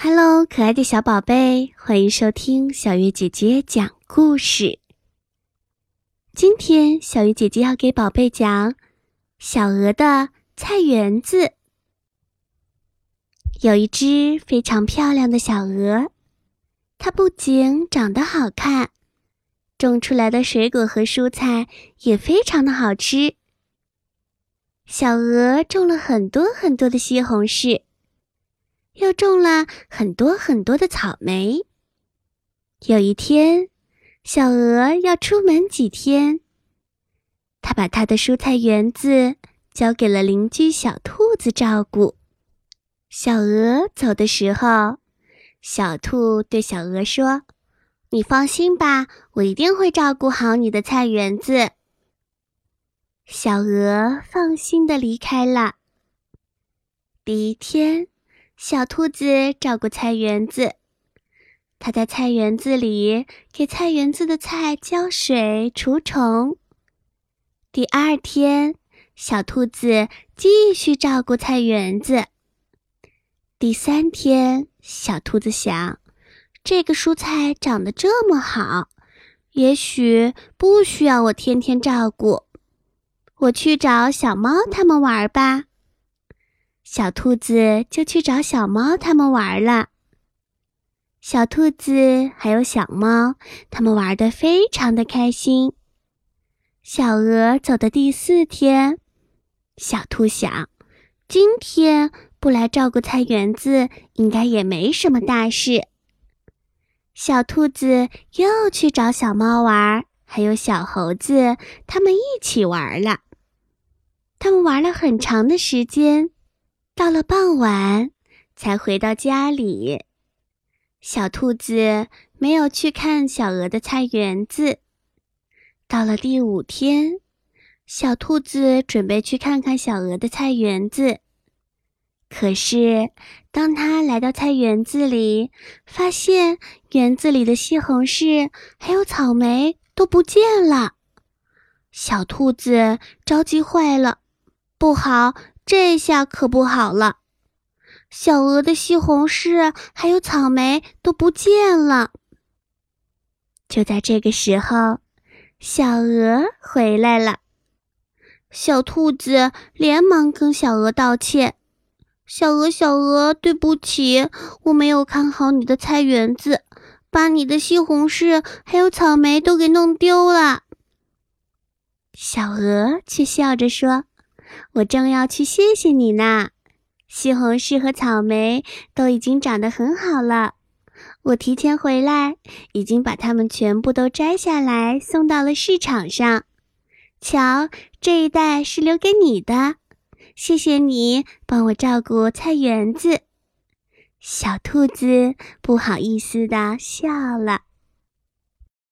Hello，可爱的小宝贝，欢迎收听小月姐姐讲故事。今天，小月姐姐要给宝贝讲《小鹅的菜园子》。有一只非常漂亮的小鹅，它不仅长得好看，种出来的水果和蔬菜也非常的好吃。小鹅种了很多很多的西红柿。又种了很多很多的草莓。有一天，小鹅要出门几天，它把它的蔬菜园子交给了邻居小兔子照顾。小鹅走的时候，小兔对小鹅说：“你放心吧，我一定会照顾好你的菜园子。”小鹅放心的离开了。第一天。小兔子照顾菜园子，它在菜园子里给菜园子的菜浇水、除虫。第二天，小兔子继续照顾菜园子。第三天，小兔子想，这个蔬菜长得这么好，也许不需要我天天照顾，我去找小猫他们玩吧。小兔子就去找小猫他们玩了。小兔子还有小猫，他们玩的非常的开心。小鹅走的第四天，小兔想，今天不来照顾菜园子，应该也没什么大事。小兔子又去找小猫玩，还有小猴子，他们一起玩了。他们玩了很长的时间。到了傍晚，才回到家里。小兔子没有去看小鹅的菜园子。到了第五天，小兔子准备去看看小鹅的菜园子。可是，当他来到菜园子里，发现园子里的西红柿还有草莓都不见了。小兔子着急坏了，不好！这下可不好了，小鹅的西红柿还有草莓都不见了。就在这个时候，小鹅回来了。小兔子连忙跟小鹅道歉：“小鹅，小鹅，对不起，我没有看好你的菜园子，把你的西红柿还有草莓都给弄丢了。”小鹅却笑着说。我正要去谢谢你呢，西红柿和草莓都已经长得很好了。我提前回来，已经把它们全部都摘下来送到了市场上。瞧，这一袋是留给你的，谢谢你帮我照顾菜园子。小兔子不好意思的笑了。